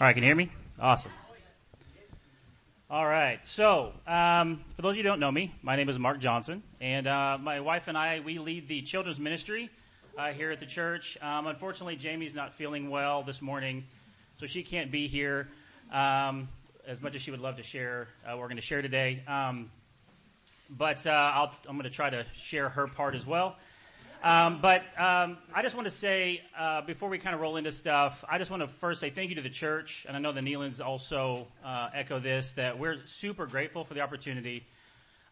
All right, can you hear me? Awesome. All right. So, um, for those of you who don't know me, my name is Mark Johnson, and uh, my wife and I we lead the children's ministry uh, here at the church. Um, unfortunately, Jamie's not feeling well this morning, so she can't be here um, as much as she would love to share. Uh, we're going to share today, um, but uh, i am going to try to share her part as well. Um, but um, I just want to say, uh, before we kind of roll into stuff, I just want to first say thank you to the church, and I know the Nealons also uh, echo this, that we're super grateful for the opportunity.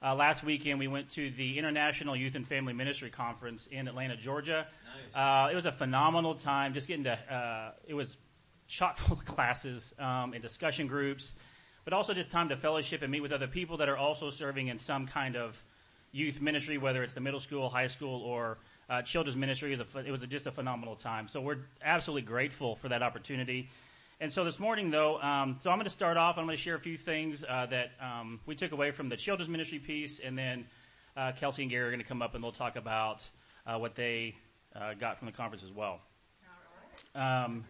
Uh, last weekend, we went to the International Youth and Family Ministry Conference in Atlanta, Georgia. Nice. Uh, it was a phenomenal time, just getting to, uh, it was chock full of classes um, and discussion groups, but also just time to fellowship and meet with other people that are also serving in some kind of youth ministry, whether it's the middle school, high school, or uh, children's ministry. Is a, it was a, just a phenomenal time. So we're absolutely grateful for that opportunity. And so this morning, though, um, so I'm going to start off. I'm going to share a few things uh, that um, we took away from the children's ministry piece, and then uh, Kelsey and Gary are going to come up and they'll talk about uh, what they uh, got from the conference as well. Um,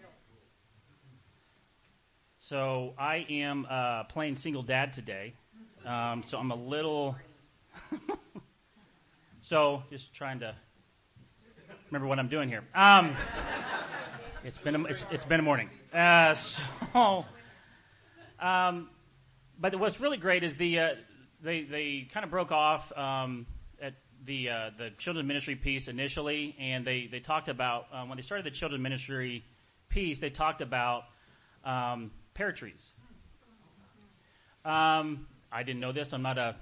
so I am uh, playing single dad today, um, so I'm a little. so just trying to remember what I'm doing here. Um, it's been a, it's, it's been a morning. Uh, so, um, but what's really great is the uh, they they kind of broke off um, at the uh, the children's ministry piece initially, and they they talked about um, when they started the children's ministry piece, they talked about um, pear trees. Um, I didn't know this. I'm not a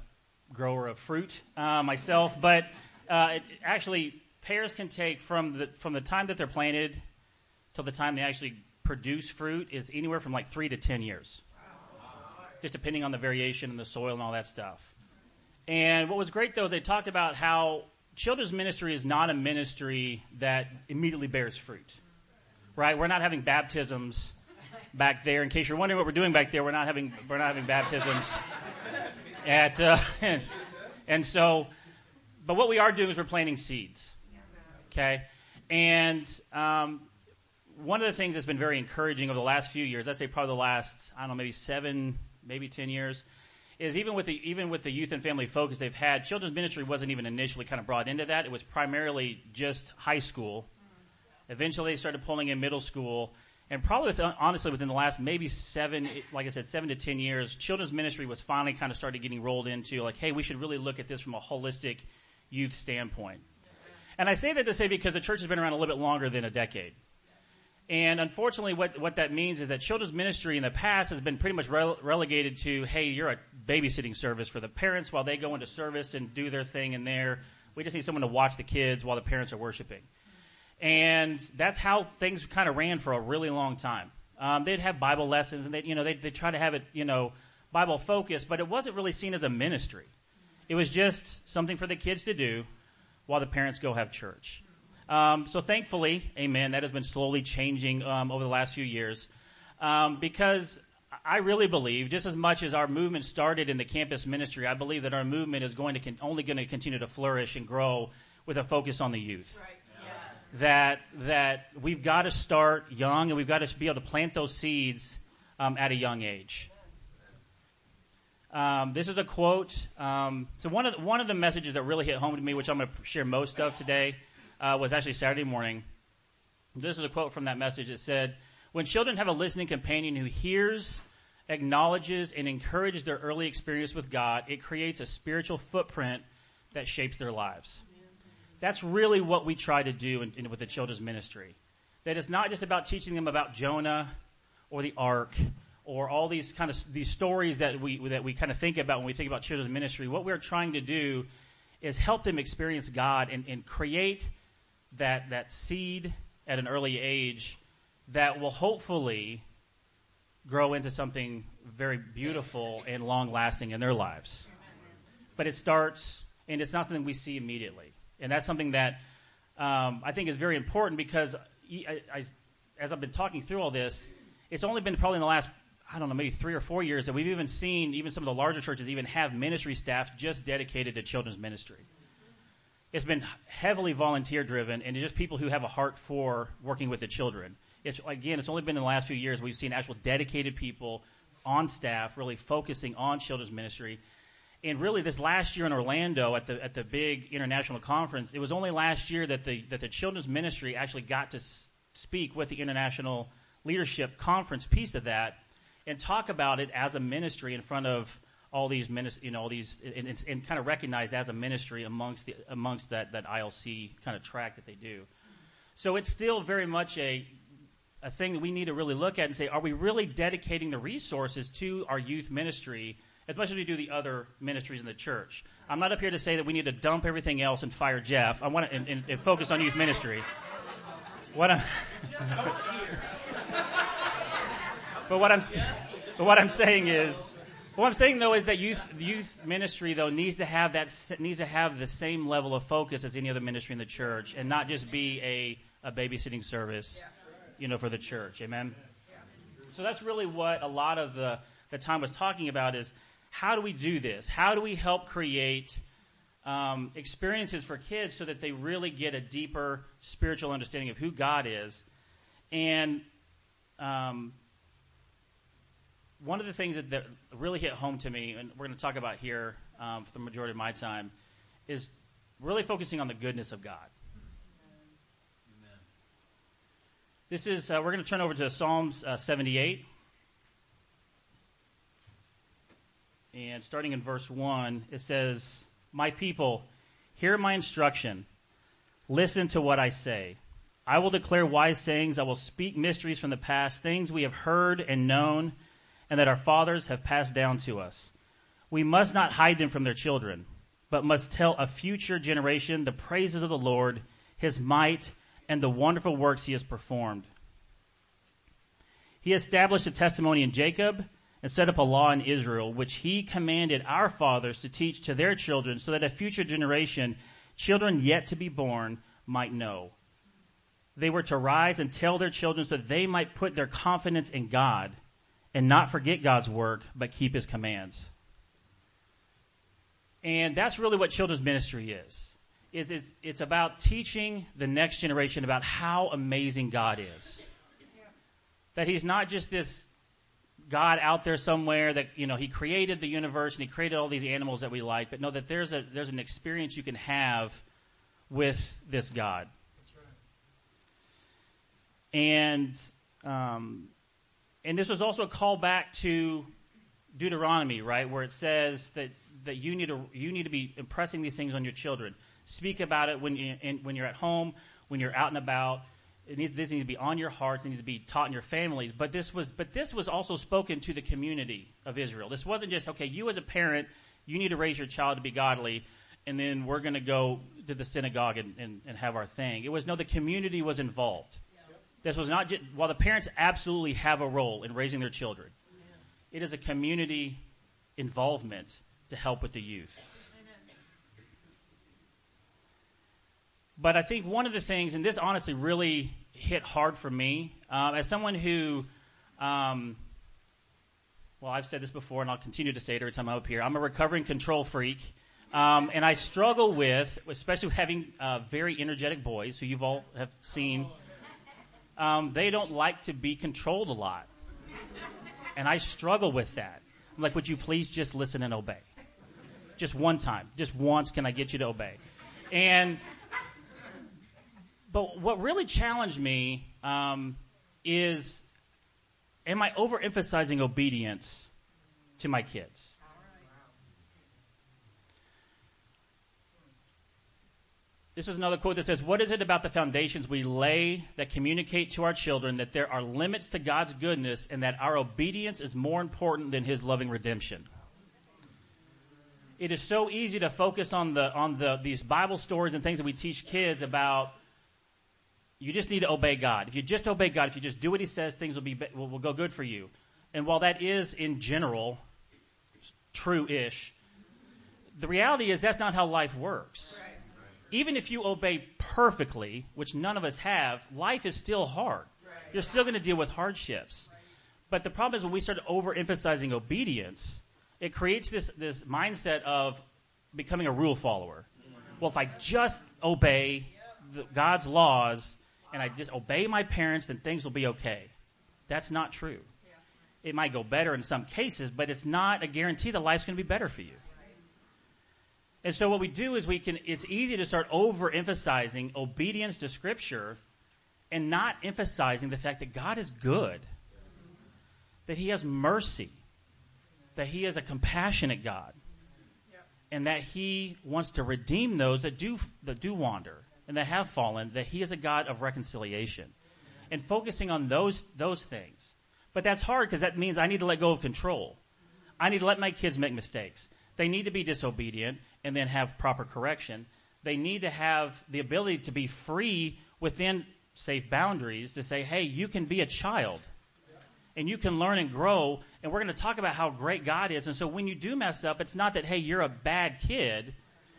grower of fruit uh, myself, but uh, it actually pears can take from the from the time that they're planted till the time they actually produce fruit is anywhere from like three to ten years, just depending on the variation in the soil and all that stuff. And what was great though they talked about how children's ministry is not a ministry that immediately bears fruit, right? We're not having baptisms back there. In case you're wondering what we're doing back there, we're not having we're not having baptisms at uh, and, and so, but what we are doing is we're planting seeds. Okay? And um, one of the things that's been very encouraging over the last few years, I'd say probably the last, I don't know, maybe seven, maybe 10 years, is even with the even with the youth and family focus they've had, children's ministry wasn't even initially kind of brought into that. It was primarily just high school. Eventually, they started pulling in middle school, and probably with, honestly within the last maybe seven, like I said, seven to ten years, children's ministry was finally kind of started getting rolled into like, hey, we should really look at this from a holistic youth standpoint. And I say that to say because the church has been around a little bit longer than a decade. And unfortunately, what, what that means is that children's ministry in the past has been pretty much rele- relegated to, hey, you're a babysitting service for the parents while they go into service and do their thing in there. We just need someone to watch the kids while the parents are worshiping. And that's how things kind of ran for a really long time. Um, they'd have Bible lessons and they, you know, they'd, they'd try to have it, you know, Bible focused, but it wasn't really seen as a ministry. It was just something for the kids to do while the parents go have church. Um, so thankfully, amen, that has been slowly changing um, over the last few years um, because I really believe, just as much as our movement started in the campus ministry, I believe that our movement is going to con- only going to continue to flourish and grow with a focus on the youth. Right. Yeah. That that we've got to start young and we've got to be able to plant those seeds um, at a young age. Um, this is a quote. Um, so one of the, one of the messages that really hit home to me, which I'm going to share most of today, uh, was actually Saturday morning. This is a quote from that message. It said, "When children have a listening companion who hears, acknowledges, and encourages their early experience with God, it creates a spiritual footprint that shapes their lives." That's really what we try to do in, in, with the children's ministry. That it's not just about teaching them about Jonah or the ark or all these kind of these stories that we that we kind of think about when we think about children's ministry, what we're trying to do is help them experience God and, and create that that seed at an early age that will hopefully grow into something very beautiful and long lasting in their lives. But it starts, and it's not something we see immediately, and that's something that um, I think is very important because I, I, as I've been talking through all this, it's only been probably in the last I don't know, maybe three or four years that we've even seen even some of the larger churches even have ministry staff just dedicated to children's ministry. It's been heavily volunteer driven and just people who have a heart for working with the children. It's again, it's only been in the last few years we've seen actual dedicated people on staff really focusing on children's ministry. And really, this last year in Orlando at the at the big international conference, it was only last year that the that the children's ministry actually got to speak with the international leadership conference piece of that and talk about it as a ministry in front of all these minis- you know, all these, and, and, and kind of recognized as a ministry amongst the amongst that that ILC kind of track that they do. So it's still very much a a thing that we need to really look at and say, are we really dedicating the resources to our youth ministry as much as we do the other ministries in the church? I'm not up here to say that we need to dump everything else and fire Jeff. I want to and, and, and focus on youth ministry. What I'm, but what I'm, but what I'm saying is, what I'm saying though is that youth youth ministry though needs to have that needs to have the same level of focus as any other ministry in the church, and not just be a a babysitting service, you know, for the church. Amen. So that's really what a lot of the the time was talking about is how do we do this? How do we help create um, experiences for kids so that they really get a deeper spiritual understanding of who God is? And um, one of the things that, that, really hit home to me, and we're going to talk about here um, for the majority of my time, is really focusing on the goodness of God. Amen. This is, uh, we're going to turn over to Psalms uh, 78. And starting in verse 1, it says, My people, hear my instruction. Listen to what I say. I will declare wise sayings. I will speak mysteries from the past, things we have heard and known and that our fathers have passed down to us. We must not hide them from their children, but must tell a future generation the praises of the Lord, his might, and the wonderful works he has performed. He established a testimony in Jacob and set up a law in Israel, which he commanded our fathers to teach to their children, so that a future generation, children yet to be born, might know. They were to rise and tell their children so that they might put their confidence in God and not forget God's work, but keep his commands. And that's really what children's ministry is. It's, it's, it's about teaching the next generation about how amazing God is. That he's not just this God out there somewhere that, you know, he created the universe and he created all these animals that we like, but know that there's a, there's an experience you can have with this God. And, um, and this was also a call back to Deuteronomy, right, where it says that, that you need to you need to be impressing these things on your children. Speak about it when you in, when you're at home, when you're out and about. It needs this needs to be on your hearts. It needs to be taught in your families. But this was but this was also spoken to the community of Israel. This wasn't just okay. You as a parent, you need to raise your child to be godly, and then we're going to go to the synagogue and, and, and have our thing. It was no, the community was involved. This was not just, while the parents absolutely have a role in raising their children, it is a community involvement to help with the youth. But I think one of the things, and this honestly really hit hard for me, um, as someone who, um, well, I've said this before, and I'll continue to say it every time I'm up here. I'm a recovering control freak, um, and I struggle with, especially with having uh, very energetic boys who you've all have seen um, they don't like to be controlled a lot. And I struggle with that. I'm like, would you please just listen and obey? Just one time. Just once can I get you to obey? And, but what really challenged me um, is am I overemphasizing obedience to my kids? This is another quote that says, What is it about the foundations we lay that communicate to our children that there are limits to God's goodness and that our obedience is more important than His loving redemption? It is so easy to focus on the on the these Bible stories and things that we teach kids about. You just need to obey God. If you just obey God, if you just do what He says, things will be will, will go good for you. And while that is in general true-ish, the reality is that's not how life works. Right even if you obey perfectly, which none of us have, life is still hard. Right. You're still going to deal with hardships. Right. But the problem is when we start overemphasizing obedience, it creates this, this mindset of becoming a rule follower. Well, if I just obey the, God's laws, and I just obey my parents, then things will be okay. That's not true. It might go better in some cases, but it's not a guarantee that life's going to be better for you. And so what we do is we can, it's easy to start overemphasizing obedience to Scripture and not emphasizing the fact that God is good, that He has mercy, that He is a compassionate God, and that He wants to redeem those that do, that do wander and that have fallen, that He is a God of reconciliation. And focusing on those, those things. But that's hard because that means I need to let go of control. I need to let my kids make mistakes. They need to be disobedient and then have proper correction. They need to have the ability to be free within safe boundaries to say, hey, you can be a child and you can learn and grow. And we're going to talk about how great God is. And so when you do mess up, it's not that, hey, you're a bad kid.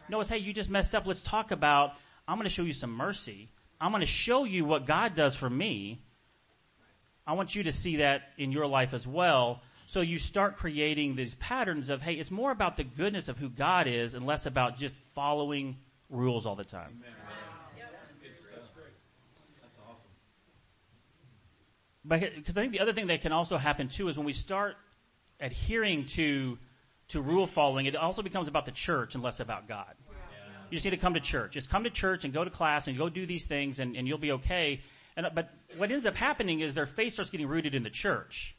No, it's, hey, you just messed up. Let's talk about, I'm going to show you some mercy. I'm going to show you what God does for me. I want you to see that in your life as well. So you start creating these patterns of, hey, it's more about the goodness of who God is and less about just following rules all the time. Amen. Because I think the other thing that can also happen too is when we start adhering to to rule following, it also becomes about the church and less about God. Yeah. You just need to come to church. Just come to church and go to class and go do these things, and, and you'll be okay. And but what ends up happening is their faith starts getting rooted in the church.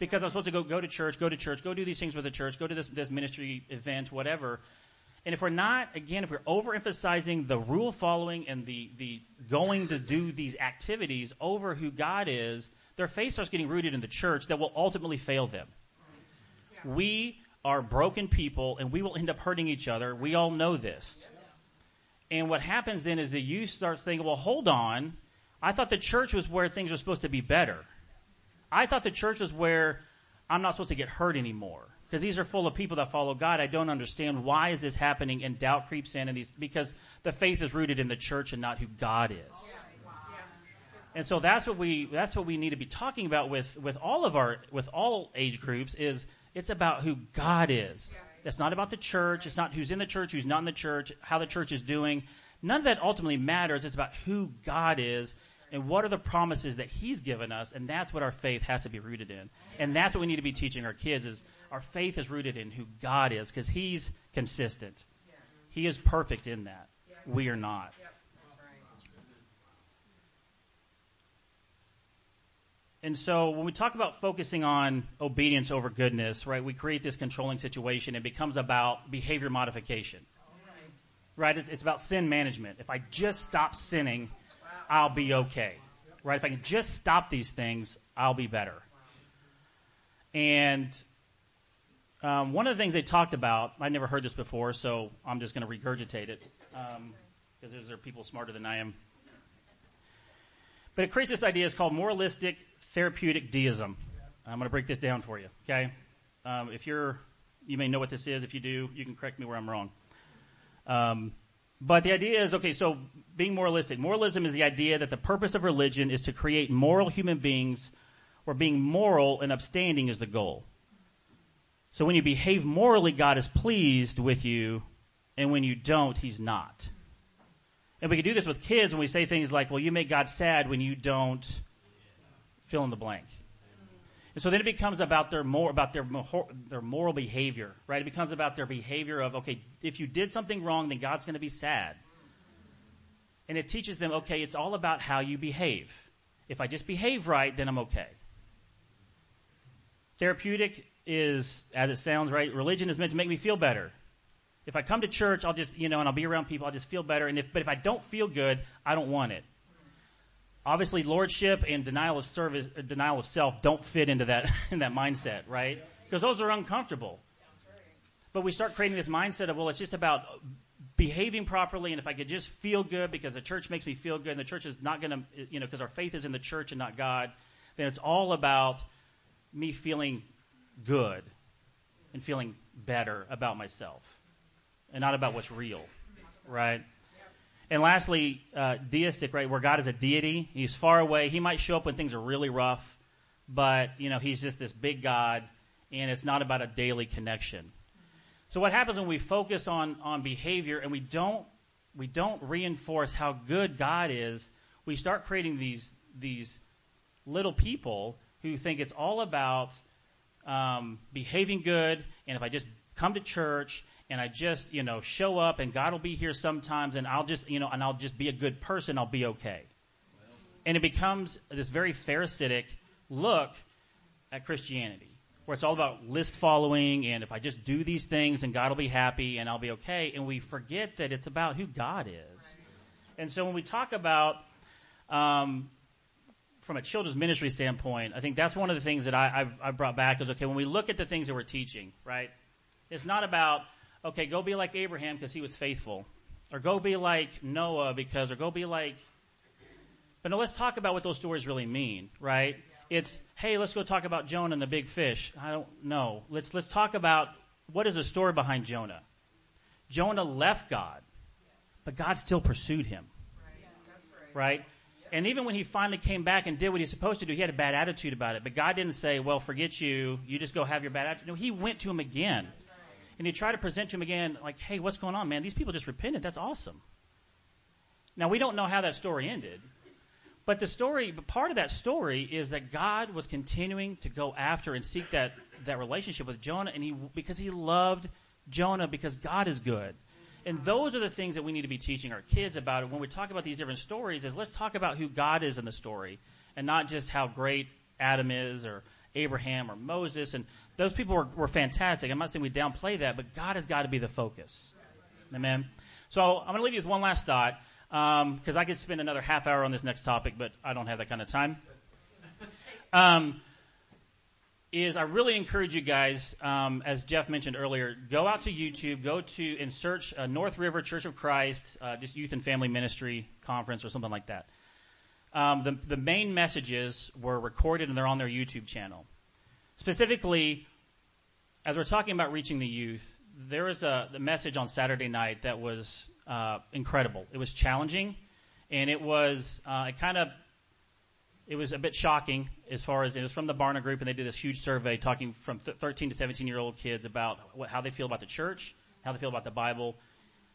Because I'm supposed to go go to church, go to church, go do these things with the church, go to this this ministry event, whatever. And if we're not, again, if we're overemphasizing the rule following and the, the going to do these activities over who God is, their faith starts getting rooted in the church that will ultimately fail them. We are broken people and we will end up hurting each other. We all know this. And what happens then is the youth starts thinking, well, hold on. I thought the church was where things were supposed to be better. I thought the church was where I'm not supposed to get hurt anymore because these are full of people that follow God. I don't understand why is this happening, and doubt creeps in, and these because the faith is rooted in the church and not who God is. And so that's what we that's what we need to be talking about with with all of our with all age groups is it's about who God is. It's not about the church. It's not who's in the church, who's not in the church, how the church is doing. None of that ultimately matters. It's about who God is and what are the promises that He's given us, and that's what our faith has to be rooted in. And that's what we need to be teaching our kids is our faith is rooted in who God is, because He's consistent. He is perfect in that. We are not. And so when we talk about focusing on obedience over goodness, right, we create this controlling situation. It becomes about behavior modification. Right? It's, it's about sin management. If I just stop sinning. I'll be okay. Right? If I can just stop these things, I'll be better. And um, one of the things they talked about, I never heard this before, so I'm just going to regurgitate it because um, there are people smarter than I am. But it creates this idea. It's called moralistic therapeutic deism. I'm going to break this down for you. Okay, um, if you're, you may know what this is. If you do, you can correct me where I'm wrong. Um, but the idea is okay. So being moralistic, moralism is the idea that the purpose of religion is to create moral human beings, where being moral and upstanding is the goal. So when you behave morally, God is pleased with you, and when you don't, He's not. And we can do this with kids when we say things like, well, you make God sad when you don't fill in the blank. And so then it becomes about their more about their their moral behavior, right? It becomes about their behavior of okay, if you did something wrong, then God's going to be sad. And it teaches them, okay, it's all about how you behave. If I just behave right, then I'm okay. Therapeutic is, as it sounds right, religion is meant to make me feel better. If I come to church, I'll just, you know, and I'll be around people, I'll just feel better. And if, but if I don't feel good, I don't want it. Obviously, lordship and denial of service, uh, denial of self don't fit into that in that mindset, right? Because those are uncomfortable. But we start creating this mindset of, well, it's just about behaving properly, and if I could just feel good because the church makes me feel good, and the church is not going to, you know, because our faith is in the church and not God, then it's all about me feeling good and feeling better about myself and not about what's real, right? And lastly, uh, deistic, right, where God is a deity. He's far away. He might show up when things are really rough, but, you know, he's just this big God, and it's not about a daily connection. So what happens when we focus on, on behavior and we don't, we don't reinforce how good God is, we start creating these these little people who think it's all about um, behaving good, and if I just come to church and I just you know show up, and God will be here sometimes, and I'll just you know and I'll just be a good person, I'll be okay. And it becomes this very Pharisaic look at Christianity, where it's all about list following, and if I just do these things, and God will be happy, and I'll be okay. And we forget that it's about who God is. And so when we talk about um, from a children's ministry standpoint, I think that's one of the things that I, have I've brought back is okay, when we look at the things that we're teaching, right? It's not about, okay, go be like Abraham because he was faithful, or go be like Noah because, or go be like. But no, let's talk about what those stories really mean, right? It's, hey, let's go talk about Jonah and the big fish. I don't know. Let's let's talk about what is the story behind Jonah. Jonah left God, but God still pursued him. Right? And even when he finally came back and did what he's supposed to do, he had a bad attitude about it. But God didn't say, well, forget you. You just go have your bad attitude. No, he went to him again. And he tried to present to him again, like, hey, what's going on, man? These people just repented. That's awesome. Now, we don't know how that story ended. But the story, but part of that story is that God was continuing to go after and seek that, that relationship with Jonah, and he because he loved Jonah because God is good. And those are the things that we need to be teaching our kids about. When we talk about these different stories, is let's talk about who God is in the story, and not just how great Adam is or Abraham or Moses. And those people were, were fantastic. I'm not saying we downplay that, but God has got to be the focus. Amen. So I'm going to leave you with one last thought, because um, I could spend another half hour on this next topic, but I don't have that kind of time. Um, is I really encourage you guys, um, as Jeff mentioned earlier, go out to YouTube, go to and search uh, North River Church of Christ, uh, just Youth and Family Ministry Conference or something like that. Um, the, the main messages were recorded and they're on their YouTube channel. Specifically, as we're talking about reaching the youth, there was a the message on Saturday night that was uh, incredible. It was challenging, and it was uh, it kind of it was a bit shocking as far as it was from the Barna Group, and they did this huge survey talking from th- 13 to 17 year old kids about what, how they feel about the church, how they feel about the Bible,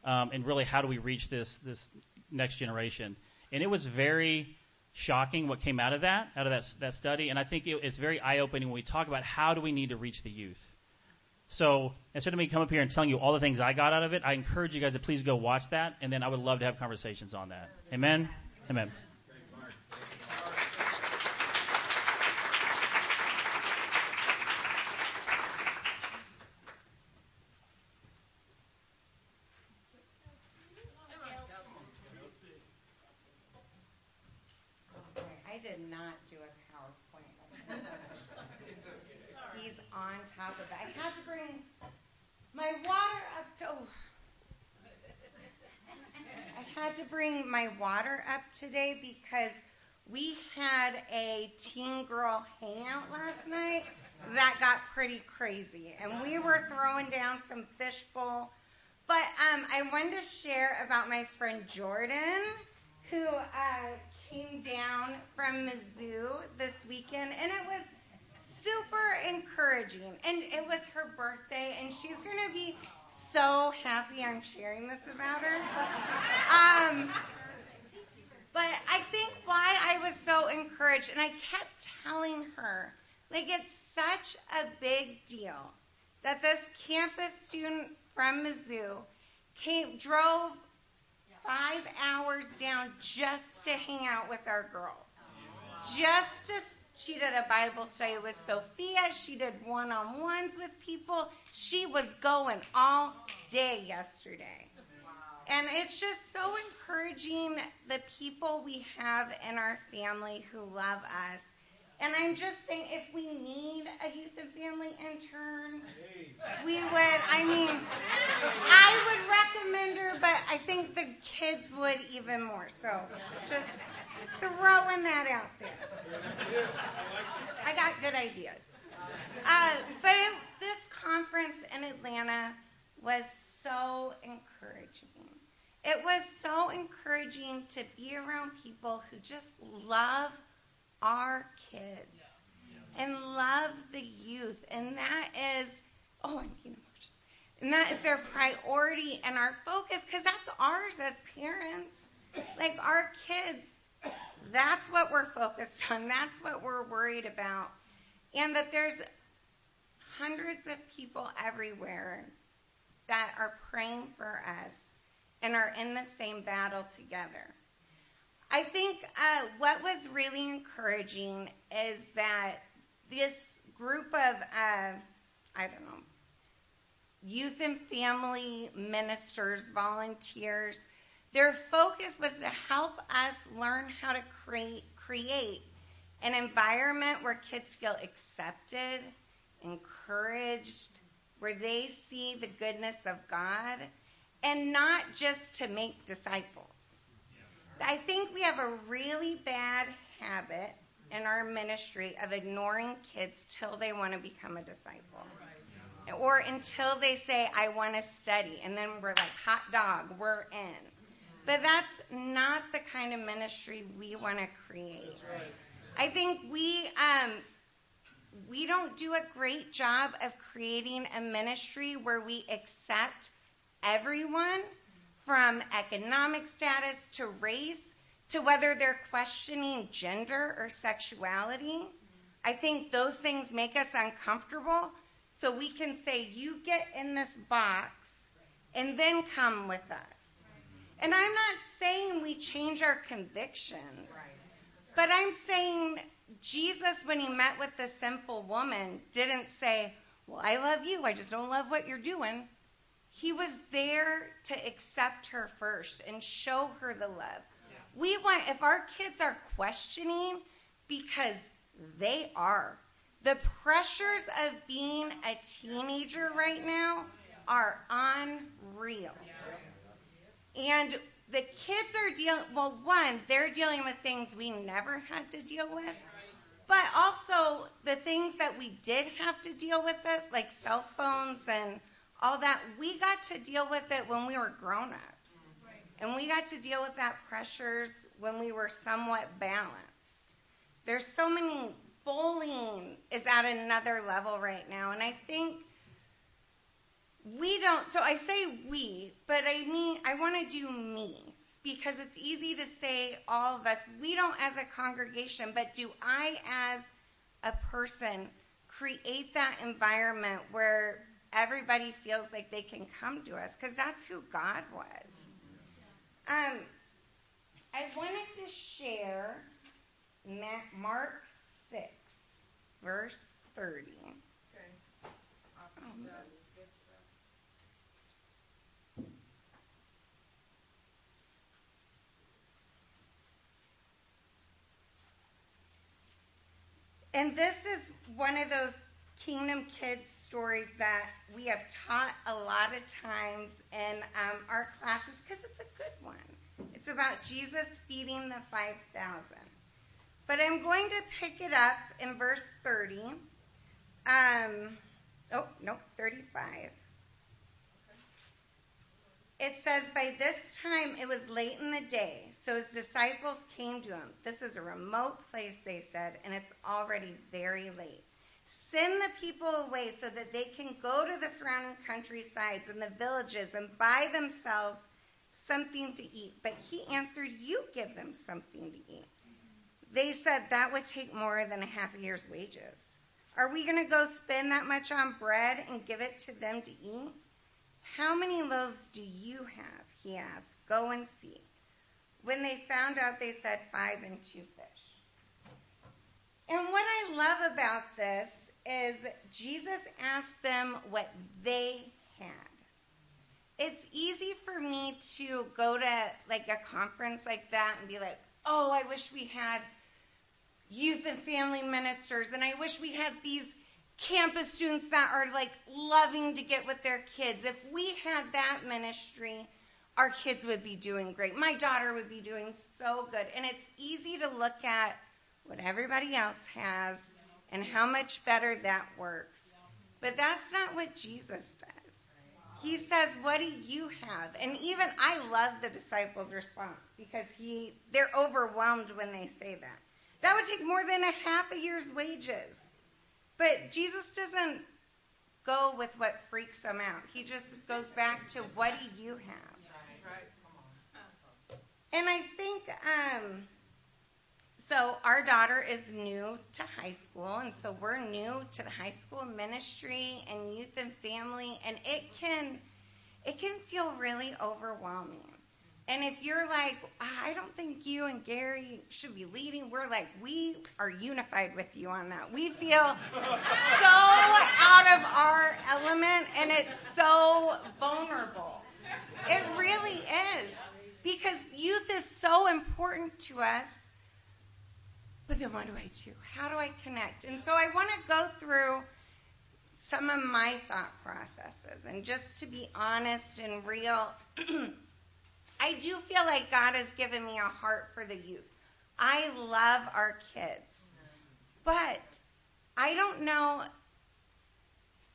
um, and really how do we reach this this next generation. And it was very shocking what came out of that, out of that that study. And I think it, it's very eye opening when we talk about how do we need to reach the youth. So instead of me coming up here and telling you all the things I got out of it, I encourage you guys to please go watch that, and then I would love to have conversations on that. Amen. Amen. Bring my water up to I had to bring my water up today because we had a teen girl hangout last night that got pretty crazy, and we were throwing down some fishbowl. But um, I wanted to share about my friend Jordan, who uh, came down from Mizzou this weekend, and it was super encouraging. And it was her birthday, and she's going to be so happy I'm sharing this about her. Um, but I think why I was so encouraged, and I kept telling her, like, it's such a big deal that this campus student from Mizzou came, drove five hours down just to hang out with our girls. Just to she did a Bible study with Sophia. She did one on ones with people. She was going all day yesterday. And it's just so encouraging the people we have in our family who love us. And I'm just saying, if we need a youth and family intern, we would. I mean, I would recommend her, but I think the kids would even more. So just throwing that out there. I got good ideas. Uh, but it, this conference in Atlanta was so encouraging. It was so encouraging to be around people who just love our kids and love the youth. And that is, oh, I'm getting. And that is their priority and our focus because that's ours as parents. Like our kids That's what we're focused on. That's what we're worried about. And that there's hundreds of people everywhere that are praying for us and are in the same battle together. I think uh, what was really encouraging is that this group of, uh, I don't know, youth and family ministers, volunteers, their focus was to help us learn how to create, create an environment where kids feel accepted, encouraged, where they see the goodness of God, and not just to make disciples. I think we have a really bad habit in our ministry of ignoring kids till they want to become a disciple. Or until they say, I want to study. And then we're like, hot dog, we're in. But that's not the kind of ministry we want to create. I think we um, we don't do a great job of creating a ministry where we accept everyone from economic status to race to whether they're questioning gender or sexuality. I think those things make us uncomfortable. So we can say, you get in this box and then come with us. And I'm not saying we change our convictions, but I'm saying Jesus, when he met with the sinful woman, didn't say, Well, I love you, I just don't love what you're doing. He was there to accept her first and show her the love. We want, if our kids are questioning, because they are, the pressures of being a teenager right now are unreal. And the kids are dealing, well, one, they're dealing with things we never had to deal with. But also the things that we did have to deal with it, like cell phones and all that, we got to deal with it when we were grown ups. And we got to deal with that pressures when we were somewhat balanced. There's so many bullying is at another level right now. And I think we don't, so I say we, but I mean, I want to do me because it's easy to say all of us. We don't as a congregation, but do I as a person create that environment where everybody feels like they can come to us? Because that's who God was. Um, I wanted to share Mark 6, verse 30. Okay. Awesome. Um, And this is one of those Kingdom Kids stories that we have taught a lot of times in um, our classes because it's a good one. It's about Jesus feeding the 5,000. But I'm going to pick it up in verse 30. Um, oh, no, 35. It says, By this time it was late in the day, so his disciples came to him. This is a remote place, they said, and it's already very late. Send the people away so that they can go to the surrounding countrysides and the villages and buy themselves something to eat. But he answered, You give them something to eat. They said that would take more than a half a year's wages. Are we going to go spend that much on bread and give it to them to eat? How many loaves do you have? He asked. Go and see. When they found out, they said five and two fish. And what I love about this is Jesus asked them what they had. It's easy for me to go to like a conference like that and be like, oh, I wish we had youth and family ministers, and I wish we had these campus students that are like loving to get with their kids. If we had that ministry, our kids would be doing great. My daughter would be doing so good. And it's easy to look at what everybody else has and how much better that works. But that's not what Jesus does. He says, "What do you have?" And even I love the disciples' response because he they're overwhelmed when they say that. That would take more than a half a year's wages. But Jesus doesn't go with what freaks them out. He just goes back to what do you have? And I think um, so our daughter is new to high school, and so we're new to the high school ministry and youth and family, and it can it can feel really overwhelming. And if you're like, I don't think you and Gary should be leading, we're like, we are unified with you on that. We feel so out of our element, and it's so vulnerable. It really is. Because youth is so important to us. But then what do I do? How do I connect? And so I want to go through some of my thought processes. And just to be honest and real, I do feel like God has given me a heart for the youth. I love our kids. But I don't know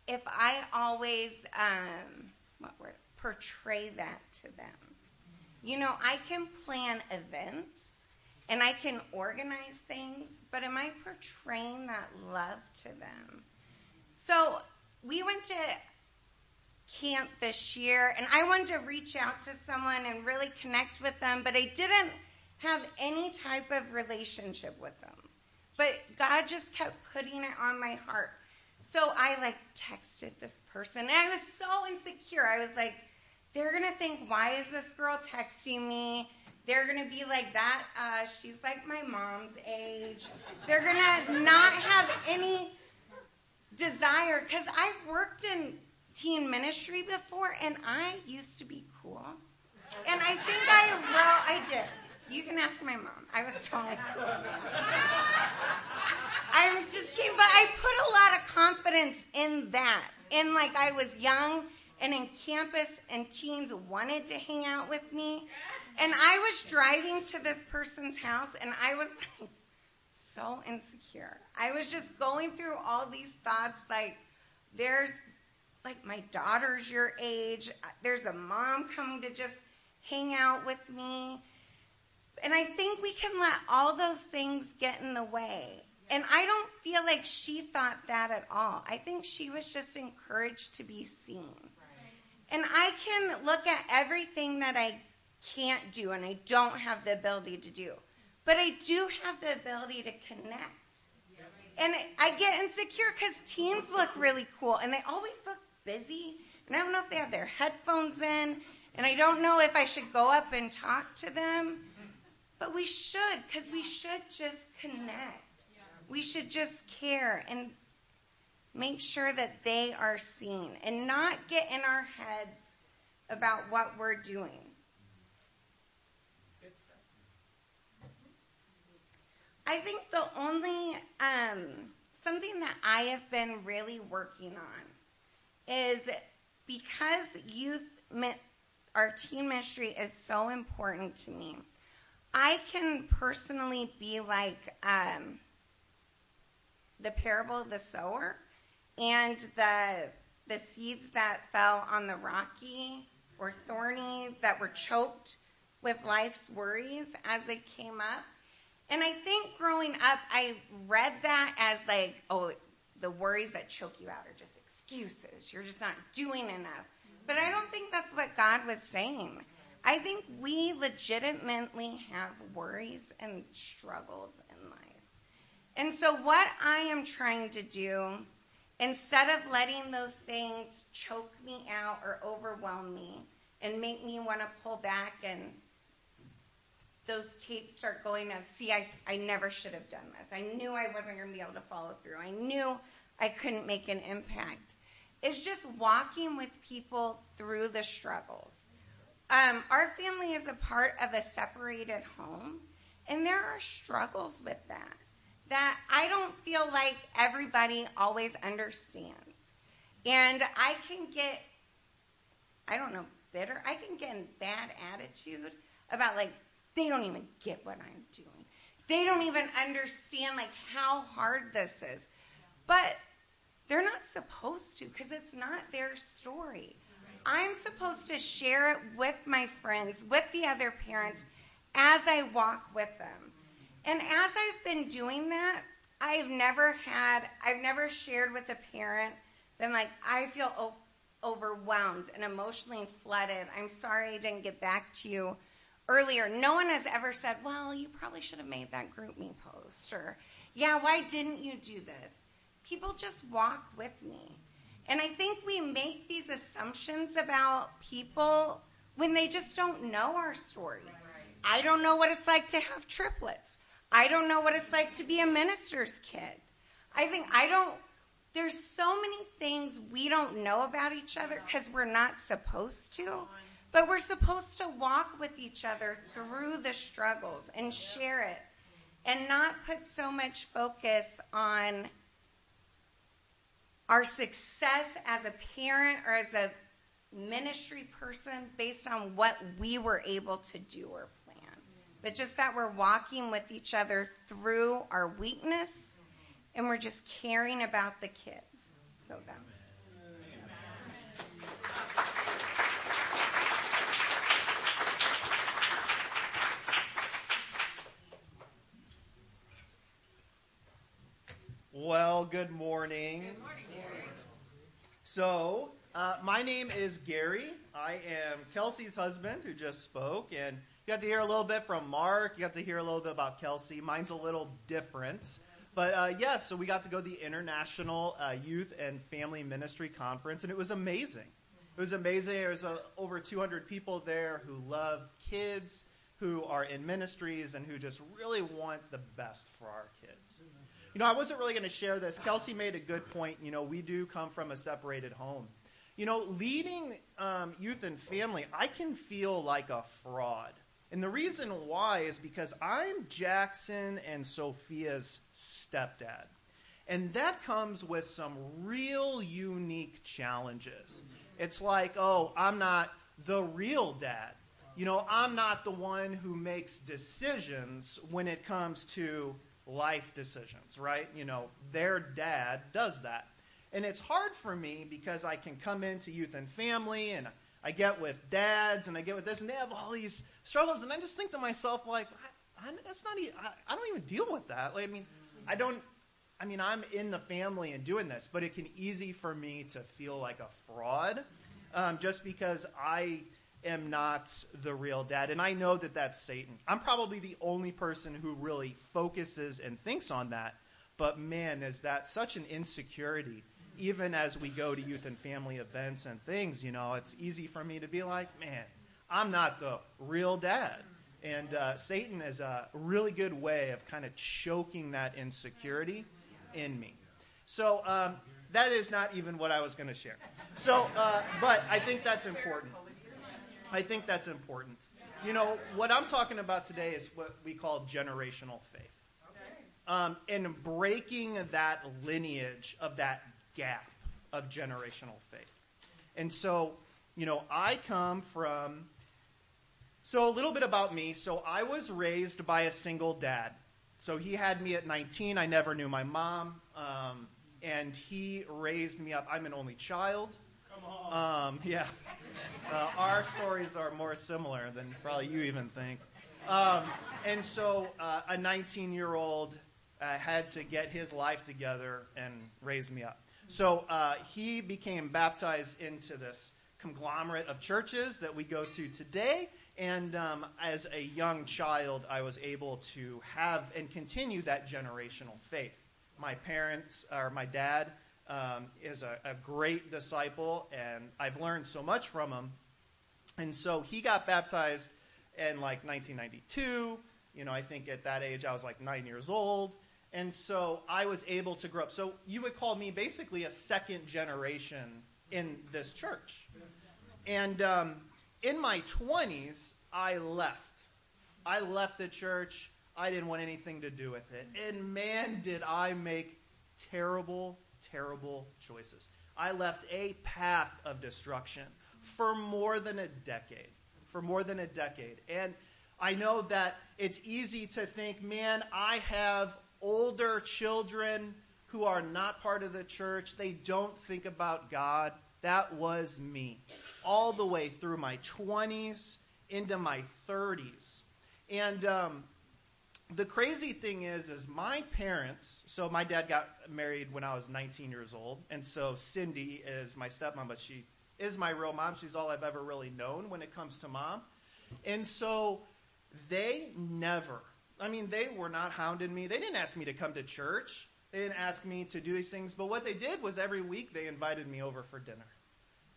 if I always um, what word portray that to them. You know, I can plan events and I can organize things, but am I portraying that love to them? So we went to camp this year, and I wanted to reach out to someone and really connect with them, but I didn't have any type of relationship with them. But God just kept putting it on my heart. So I like texted this person, and I was so insecure. I was like, they're gonna think, why is this girl texting me? They're gonna be like that. Uh, she's like my mom's age. They're gonna not have any desire because I've worked in teen ministry before, and I used to be cool. And I think I well, I did. You can ask my mom. I was totally cool. I'm just kidding, but I put a lot of confidence in that. In like I was young and in campus and teens wanted to hang out with me. And I was driving to this person's house and I was like so insecure. I was just going through all these thoughts like there's like my daughter's your age. There's a mom coming to just hang out with me. And I think we can let all those things get in the way. And I don't feel like she thought that at all. I think she was just encouraged to be seen. And I can look at everything that I can't do and I don't have the ability to do. But I do have the ability to connect. And I get insecure because teens look really cool and they always look busy. And I don't know if they have their headphones in. And I don't know if I should go up and talk to them. But we should because we should just connect. We should just care and make sure that they are seen and not get in our heads about what we're doing. I think the only um, something that I have been really working on is because youth, our teen ministry is so important to me. I can personally be like um, the parable of the sower and the the seeds that fell on the rocky or thorny that were choked with life's worries as they came up. And I think growing up, I read that as like, oh, the worries that choke you out are just excuses. You're just not doing enough. But I don't think that's what God was saying. I think we legitimately have worries and struggles in life. And so, what I am trying to do, instead of letting those things choke me out or overwhelm me and make me want to pull back and those tapes start going of, see, I, I never should have done this. I knew I wasn't going to be able to follow through. I knew I couldn't make an impact. It's just walking with people through the struggles. Um, our family is a part of a separated home, and there are struggles with that that I don't feel like everybody always understands. And I can get, I don't know, bitter. I can get in bad attitude about like, they don't even get what I'm doing. They don't even understand like how hard this is. But they're not supposed to because it's not their story. I'm supposed to share it with my friends, with the other parents, as I walk with them. And as I've been doing that, I've never had, I've never shared with a parent, been like, I feel o- overwhelmed and emotionally flooded. I'm sorry I didn't get back to you earlier, no one has ever said, well, you probably should have made that GroupMe post, or, yeah, why didn't you do this? People just walk with me. And I think we make these assumptions about people when they just don't know our stories. I don't know what it's like to have triplets. I don't know what it's like to be a minister's kid. I think I don't, there's so many things we don't know about each other because we're not supposed to. But we're supposed to walk with each other through the struggles and share it and not put so much focus on our success as a parent or as a ministry person based on what we were able to do or plan. But just that we're walking with each other through our weakness and we're just caring about the kids. So that. Well, good morning. Good morning, So, uh, my name is Gary. I am Kelsey's husband who just spoke, and you got to hear a little bit from Mark. You got to hear a little bit about Kelsey. Mine's a little different. But uh, yes, yeah, so we got to go to the International uh, Youth and Family Ministry Conference, and it was amazing. It was amazing. There was uh, over 200 people there who love kids, who are in ministries, and who just really want the best for our kids. You know, I wasn't really going to share this. Kelsey made a good point. You know, we do come from a separated home. You know, leading um, youth and family, I can feel like a fraud. And the reason why is because I'm Jackson and Sophia's stepdad. And that comes with some real unique challenges. It's like, oh, I'm not the real dad. You know, I'm not the one who makes decisions when it comes to life decisions, right? You know, their dad does that. And it's hard for me because I can come into youth and family and I get with dads and I get with this and they have all these struggles and I just think to myself like, I, I, that's not even, I, I don't even deal with that. Like, I mean, I don't, I mean, I'm in the family and doing this, but it can easy for me to feel like a fraud um, just because I am not the real dad. And I know that that's Satan. I'm probably the only person who really focuses and thinks on that. But man, is that such an insecurity. Even as we go to youth and family events and things, you know, it's easy for me to be like, man, I'm not the real dad. And uh, Satan is a really good way of kind of choking that insecurity in me. So um, that is not even what I was going to share. So, uh, but I think that's important. I think that's important. You know, what I'm talking about today is what we call generational faith. Um, and breaking that lineage of that gap of generational faith. And so, you know, I come from. So, a little bit about me. So, I was raised by a single dad. So, he had me at 19. I never knew my mom. Um, and he raised me up. I'm an only child. Come on. Um, yeah. Uh, our stories are more similar than probably you even think. Um, and so uh, a 19 year old uh, had to get his life together and raise me up. So uh, he became baptized into this conglomerate of churches that we go to today. And um, as a young child, I was able to have and continue that generational faith. My parents, or my dad, um, is a, a great disciple, and I've learned so much from him. And so he got baptized in like 1992. You know, I think at that age I was like nine years old. And so I was able to grow up. So you would call me basically a second generation in this church. And um, in my 20s, I left. I left the church. I didn't want anything to do with it. And man, did I make terrible terrible choices. I left a path of destruction for more than a decade. For more than a decade. And I know that it's easy to think, man, I have older children who are not part of the church. They don't think about God. That was me. All the way through my 20s into my 30s. And um, the crazy thing is, is my parents. So my dad got married when I was 19 years old, and so Cindy is my stepmom, but she is my real mom. She's all I've ever really known when it comes to mom. And so they never, I mean, they were not hounding me. They didn't ask me to come to church. They didn't ask me to do these things. But what they did was every week they invited me over for dinner.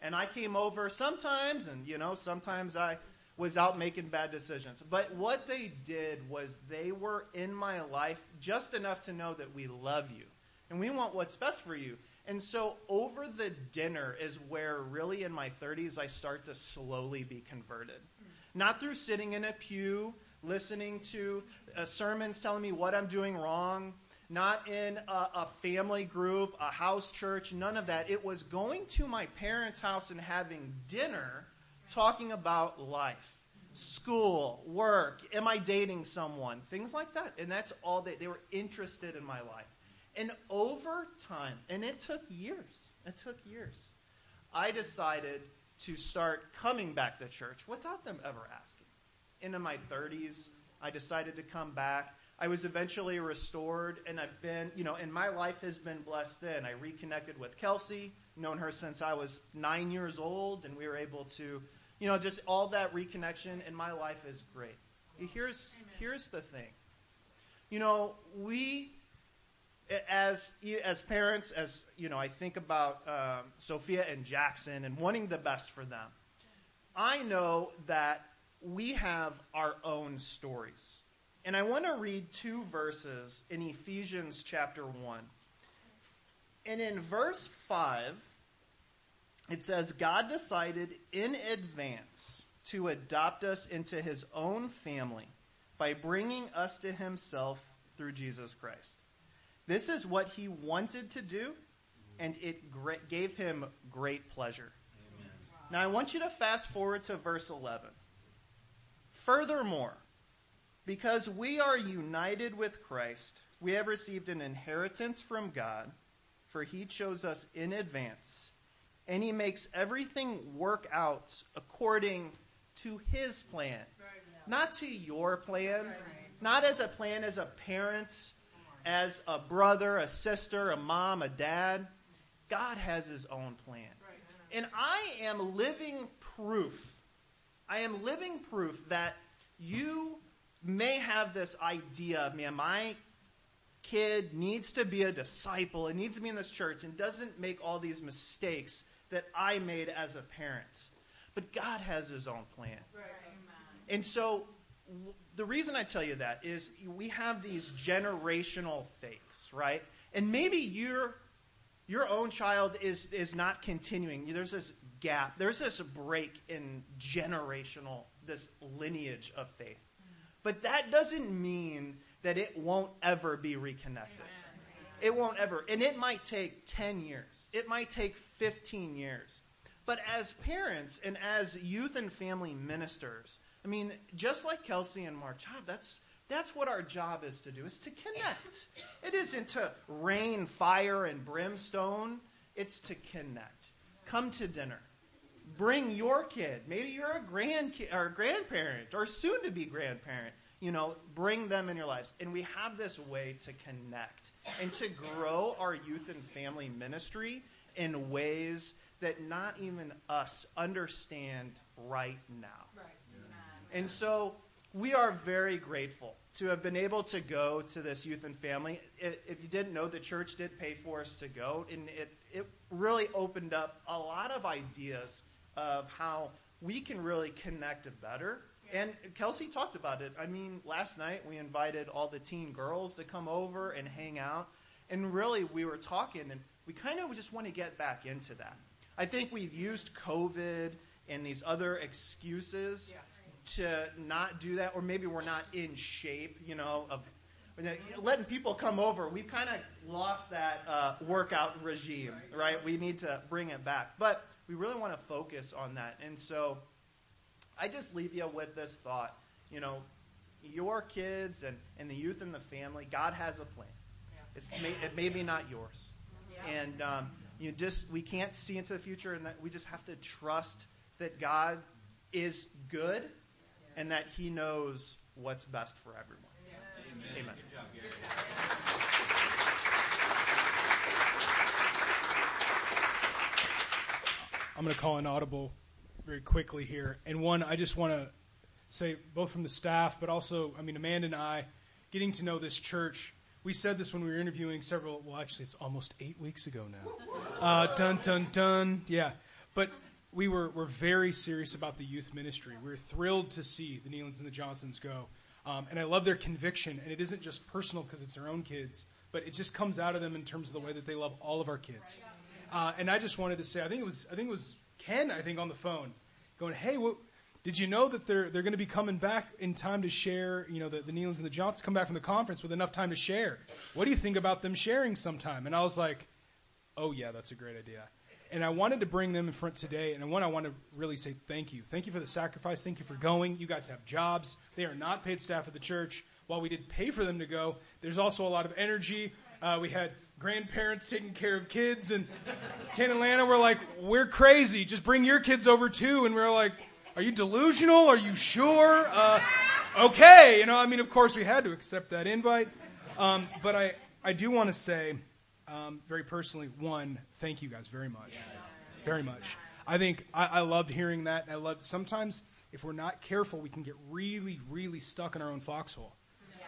And I came over sometimes, and, you know, sometimes I was out making bad decisions. But what they did was they were in my life just enough to know that we love you and we want what's best for you. And so over the dinner is where really in my 30s I start to slowly be converted. Not through sitting in a pew, listening to a sermons telling me what I'm doing wrong, not in a, a, family group, a house church, none of that. It was going to my parents' house and having dinner, talking about life, school, work, am I dating someone, things like that. And that's all they, they were interested in my life. And over time, and it took years, it took years, I decided to start coming back to church without them ever asking. And in my 30s, I decided to come back. I was eventually restored, and I've been, you know, and my life has been blessed then. I reconnected with Kelsey, known her since I was nine years old, and we were able to, you know, just all that reconnection, in my life is great. Here's, here's the thing. You know, we as as parents, as you know, I think about um, Sophia and Jackson and wanting the best for them. I know that we have our own stories, and I want to read two verses in Ephesians chapter one. And in verse five, it says, "God decided in advance to adopt us into His own family by bringing us to Himself through Jesus Christ." This is what he wanted to do, and it gave him great pleasure. Amen. Now, I want you to fast forward to verse 11. Furthermore, because we are united with Christ, we have received an inheritance from God, for he chose us in advance, and he makes everything work out according to his plan. Not to your plan, not as a plan as a parent as a brother, a sister, a mom, a dad. God has his own plan. And I am living proof. I am living proof that you may have this idea, man, my kid needs to be a disciple, it needs to be in this church, and doesn't make all these mistakes that I made as a parent. But God has his own plan. Right. And so the reason I tell you that is we have these generational faiths, right? And maybe your your own child is is not continuing. There's this gap. There's this break in generational this lineage of faith. Mm-hmm. But that doesn't mean that it won't ever be reconnected. It won't ever. And it might take 10 years. It might take 15 years. But as parents and as youth and family ministers, I mean, just like Kelsey and Mark, job, that's that's what our job is to do, is to connect. It isn't to rain fire and brimstone. It's to connect. Come to dinner. Bring your kid. Maybe you're a grand or grandparent or soon to be grandparent. You know, bring them in your lives. And we have this way to connect and to grow our youth and family ministry in ways that not even us understand right now. Right. And so we are very grateful to have been able to go to this youth and family. If you didn't know, the church did pay for us to go, and it, it really opened up a lot of ideas of how we can really connect better. And Kelsey talked about it. I mean, last night we invited all the teen girls to come over and hang out. And really, we were talking, and we kind of just want to get back into that. I think we've used COVID and these other excuses yeah to not do that, or maybe we're not in shape, you know, of letting people come over. We've kind of lost that uh, workout regime, right? We need to bring it back. But we really want to focus on that. And so I just leave you with this thought. You know, your kids and, and the youth and the family, God has a plan. It's may, it may be not yours. And um, you just we can't see into the future, and that we just have to trust that God is good and that He knows what's best for everyone. Amen. Amen. I'm going to call an audible very quickly here. And one, I just want to say both from the staff, but also, I mean, Amanda and I, getting to know this church. We said this when we were interviewing several. Well, actually, it's almost eight weeks ago now. Uh, dun dun dun. Yeah, but we were were very serious about the youth ministry. We are thrilled to see the Nealons and the Johnsons go, um, and I love their conviction. And it isn't just personal because it's their own kids, but it just comes out of them in terms of the way that they love all of our kids. Uh, and I just wanted to say, I think it was I think it was Ken, I think on the phone, going, "Hey, what, did you know that they're they're going to be coming back in time to share? You know, the, the Nealons and the Johnsons come back from the conference with enough time to share. What do you think about them sharing sometime?" And I was like, "Oh yeah, that's a great idea." And I wanted to bring them in front today, and one I want to really say thank you. Thank you for the sacrifice. Thank you for going. You guys have jobs. They are not paid staff of the church. While we did pay for them to go, there's also a lot of energy. Uh, we had grandparents taking care of kids, and Ken and Lana were like, "We're crazy. Just bring your kids over too." And we were like, "Are you delusional? Are you sure?" Uh, okay, you know. I mean, of course, we had to accept that invite. Um, but I, I do want to say, um, very personally, one, thank you guys very much, very much. I think I, I loved hearing that. I love sometimes if we're not careful, we can get really, really stuck in our own foxhole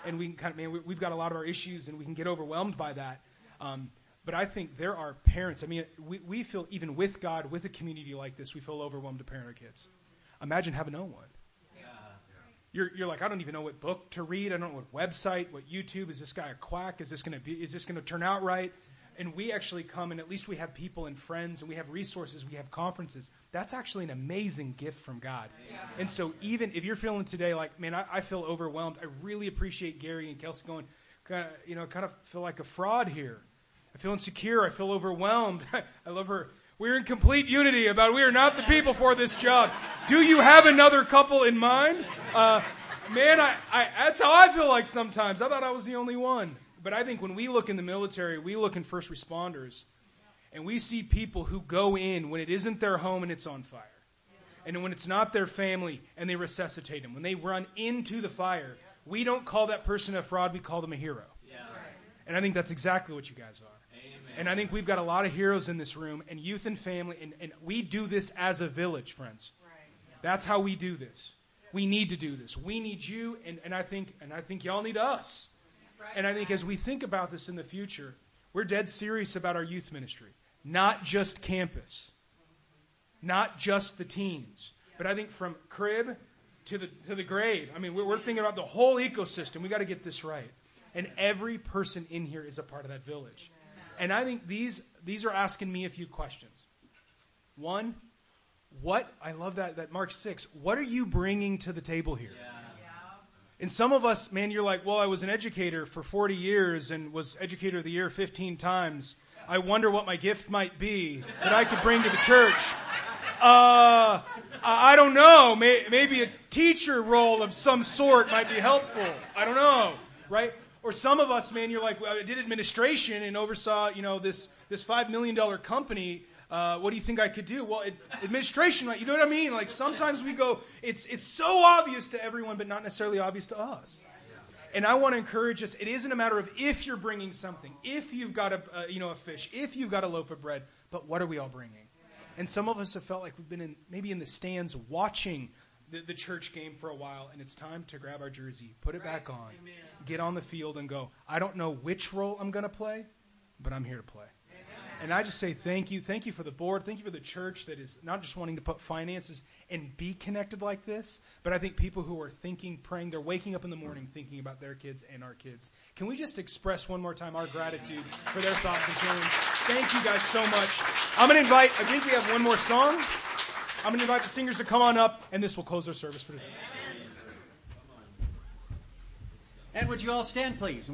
and we can kind of man, we, we've got a lot of our issues, and we can get overwhelmed by that. Um, but I think there are parents. I mean, we, we feel even with God, with a community like this, we feel overwhelmed to parent our kids. Imagine having no one. You're, you're like, I don't even know what book to read. I don't know what website, what YouTube. Is this guy a quack? Is this going to be? Is this going to turn out right? And we actually come, and at least we have people and friends, and we have resources. We have conferences. That's actually an amazing gift from God. And so, even if you're feeling today like, man, I, I feel overwhelmed. I really appreciate Gary and Kelsey going, you know, kind of feel like a fraud here. I feel insecure. I feel overwhelmed. I love her. We're in complete unity about we are not the people for this job. Do you have another couple in mind? Uh, man, I, I, that's how I feel like sometimes. I thought I was the only one. But I think when we look in the military, we look in first responders, and we see people who go in when it isn't their home and it's on fire. And when it's not their family and they resuscitate them. When they run into the fire, we don't call that person a fraud, we call them a hero. And I think that's exactly what you guys are. And I think we've got a lot of heroes in this room, and youth and family, and, and we do this as a village, friends. That's how we do this. We need to do this. We need you, and, and I think and I think y'all need us. And I think as we think about this in the future, we're dead serious about our youth ministry, not just campus, not just the teens, but I think from crib to the to the grave. I mean, we're, we're thinking about the whole ecosystem. We got to get this right, and every person in here is a part of that village. And I think these these are asking me a few questions. One, what I love that that Mark six. What are you bringing to the table here? And some of us, man, you're like, well, I was an educator for 40 years and was educator of the year 15 times. I wonder what my gift might be that I could bring to the church. Uh, I don't know. Maybe a teacher role of some sort might be helpful. I don't know, right? Or some of us, man, you're like, well, I did administration and oversaw, you know, this this five million dollar company. Uh, what do you think I could do? Well, it, administration, right? You know what I mean? Like sometimes we go, it's it's so obvious to everyone, but not necessarily obvious to us. And I want to encourage us. It isn't a matter of if you're bringing something, if you've got a uh, you know a fish, if you've got a loaf of bread, but what are we all bringing? And some of us have felt like we've been in maybe in the stands watching the, the church game for a while, and it's time to grab our jersey, put it back on, get on the field, and go. I don't know which role I'm going to play, but I'm here to play. And I just say thank you. Thank you for the board. Thank you for the church that is not just wanting to put finances and be connected like this, but I think people who are thinking, praying, they're waking up in the morning thinking about their kids and our kids. Can we just express one more time our gratitude for their thoughts and feelings? Thank you guys so much. I'm going to invite, I think we have one more song. I'm going to invite the singers to come on up, and this will close our service for today. And would you all stand, please?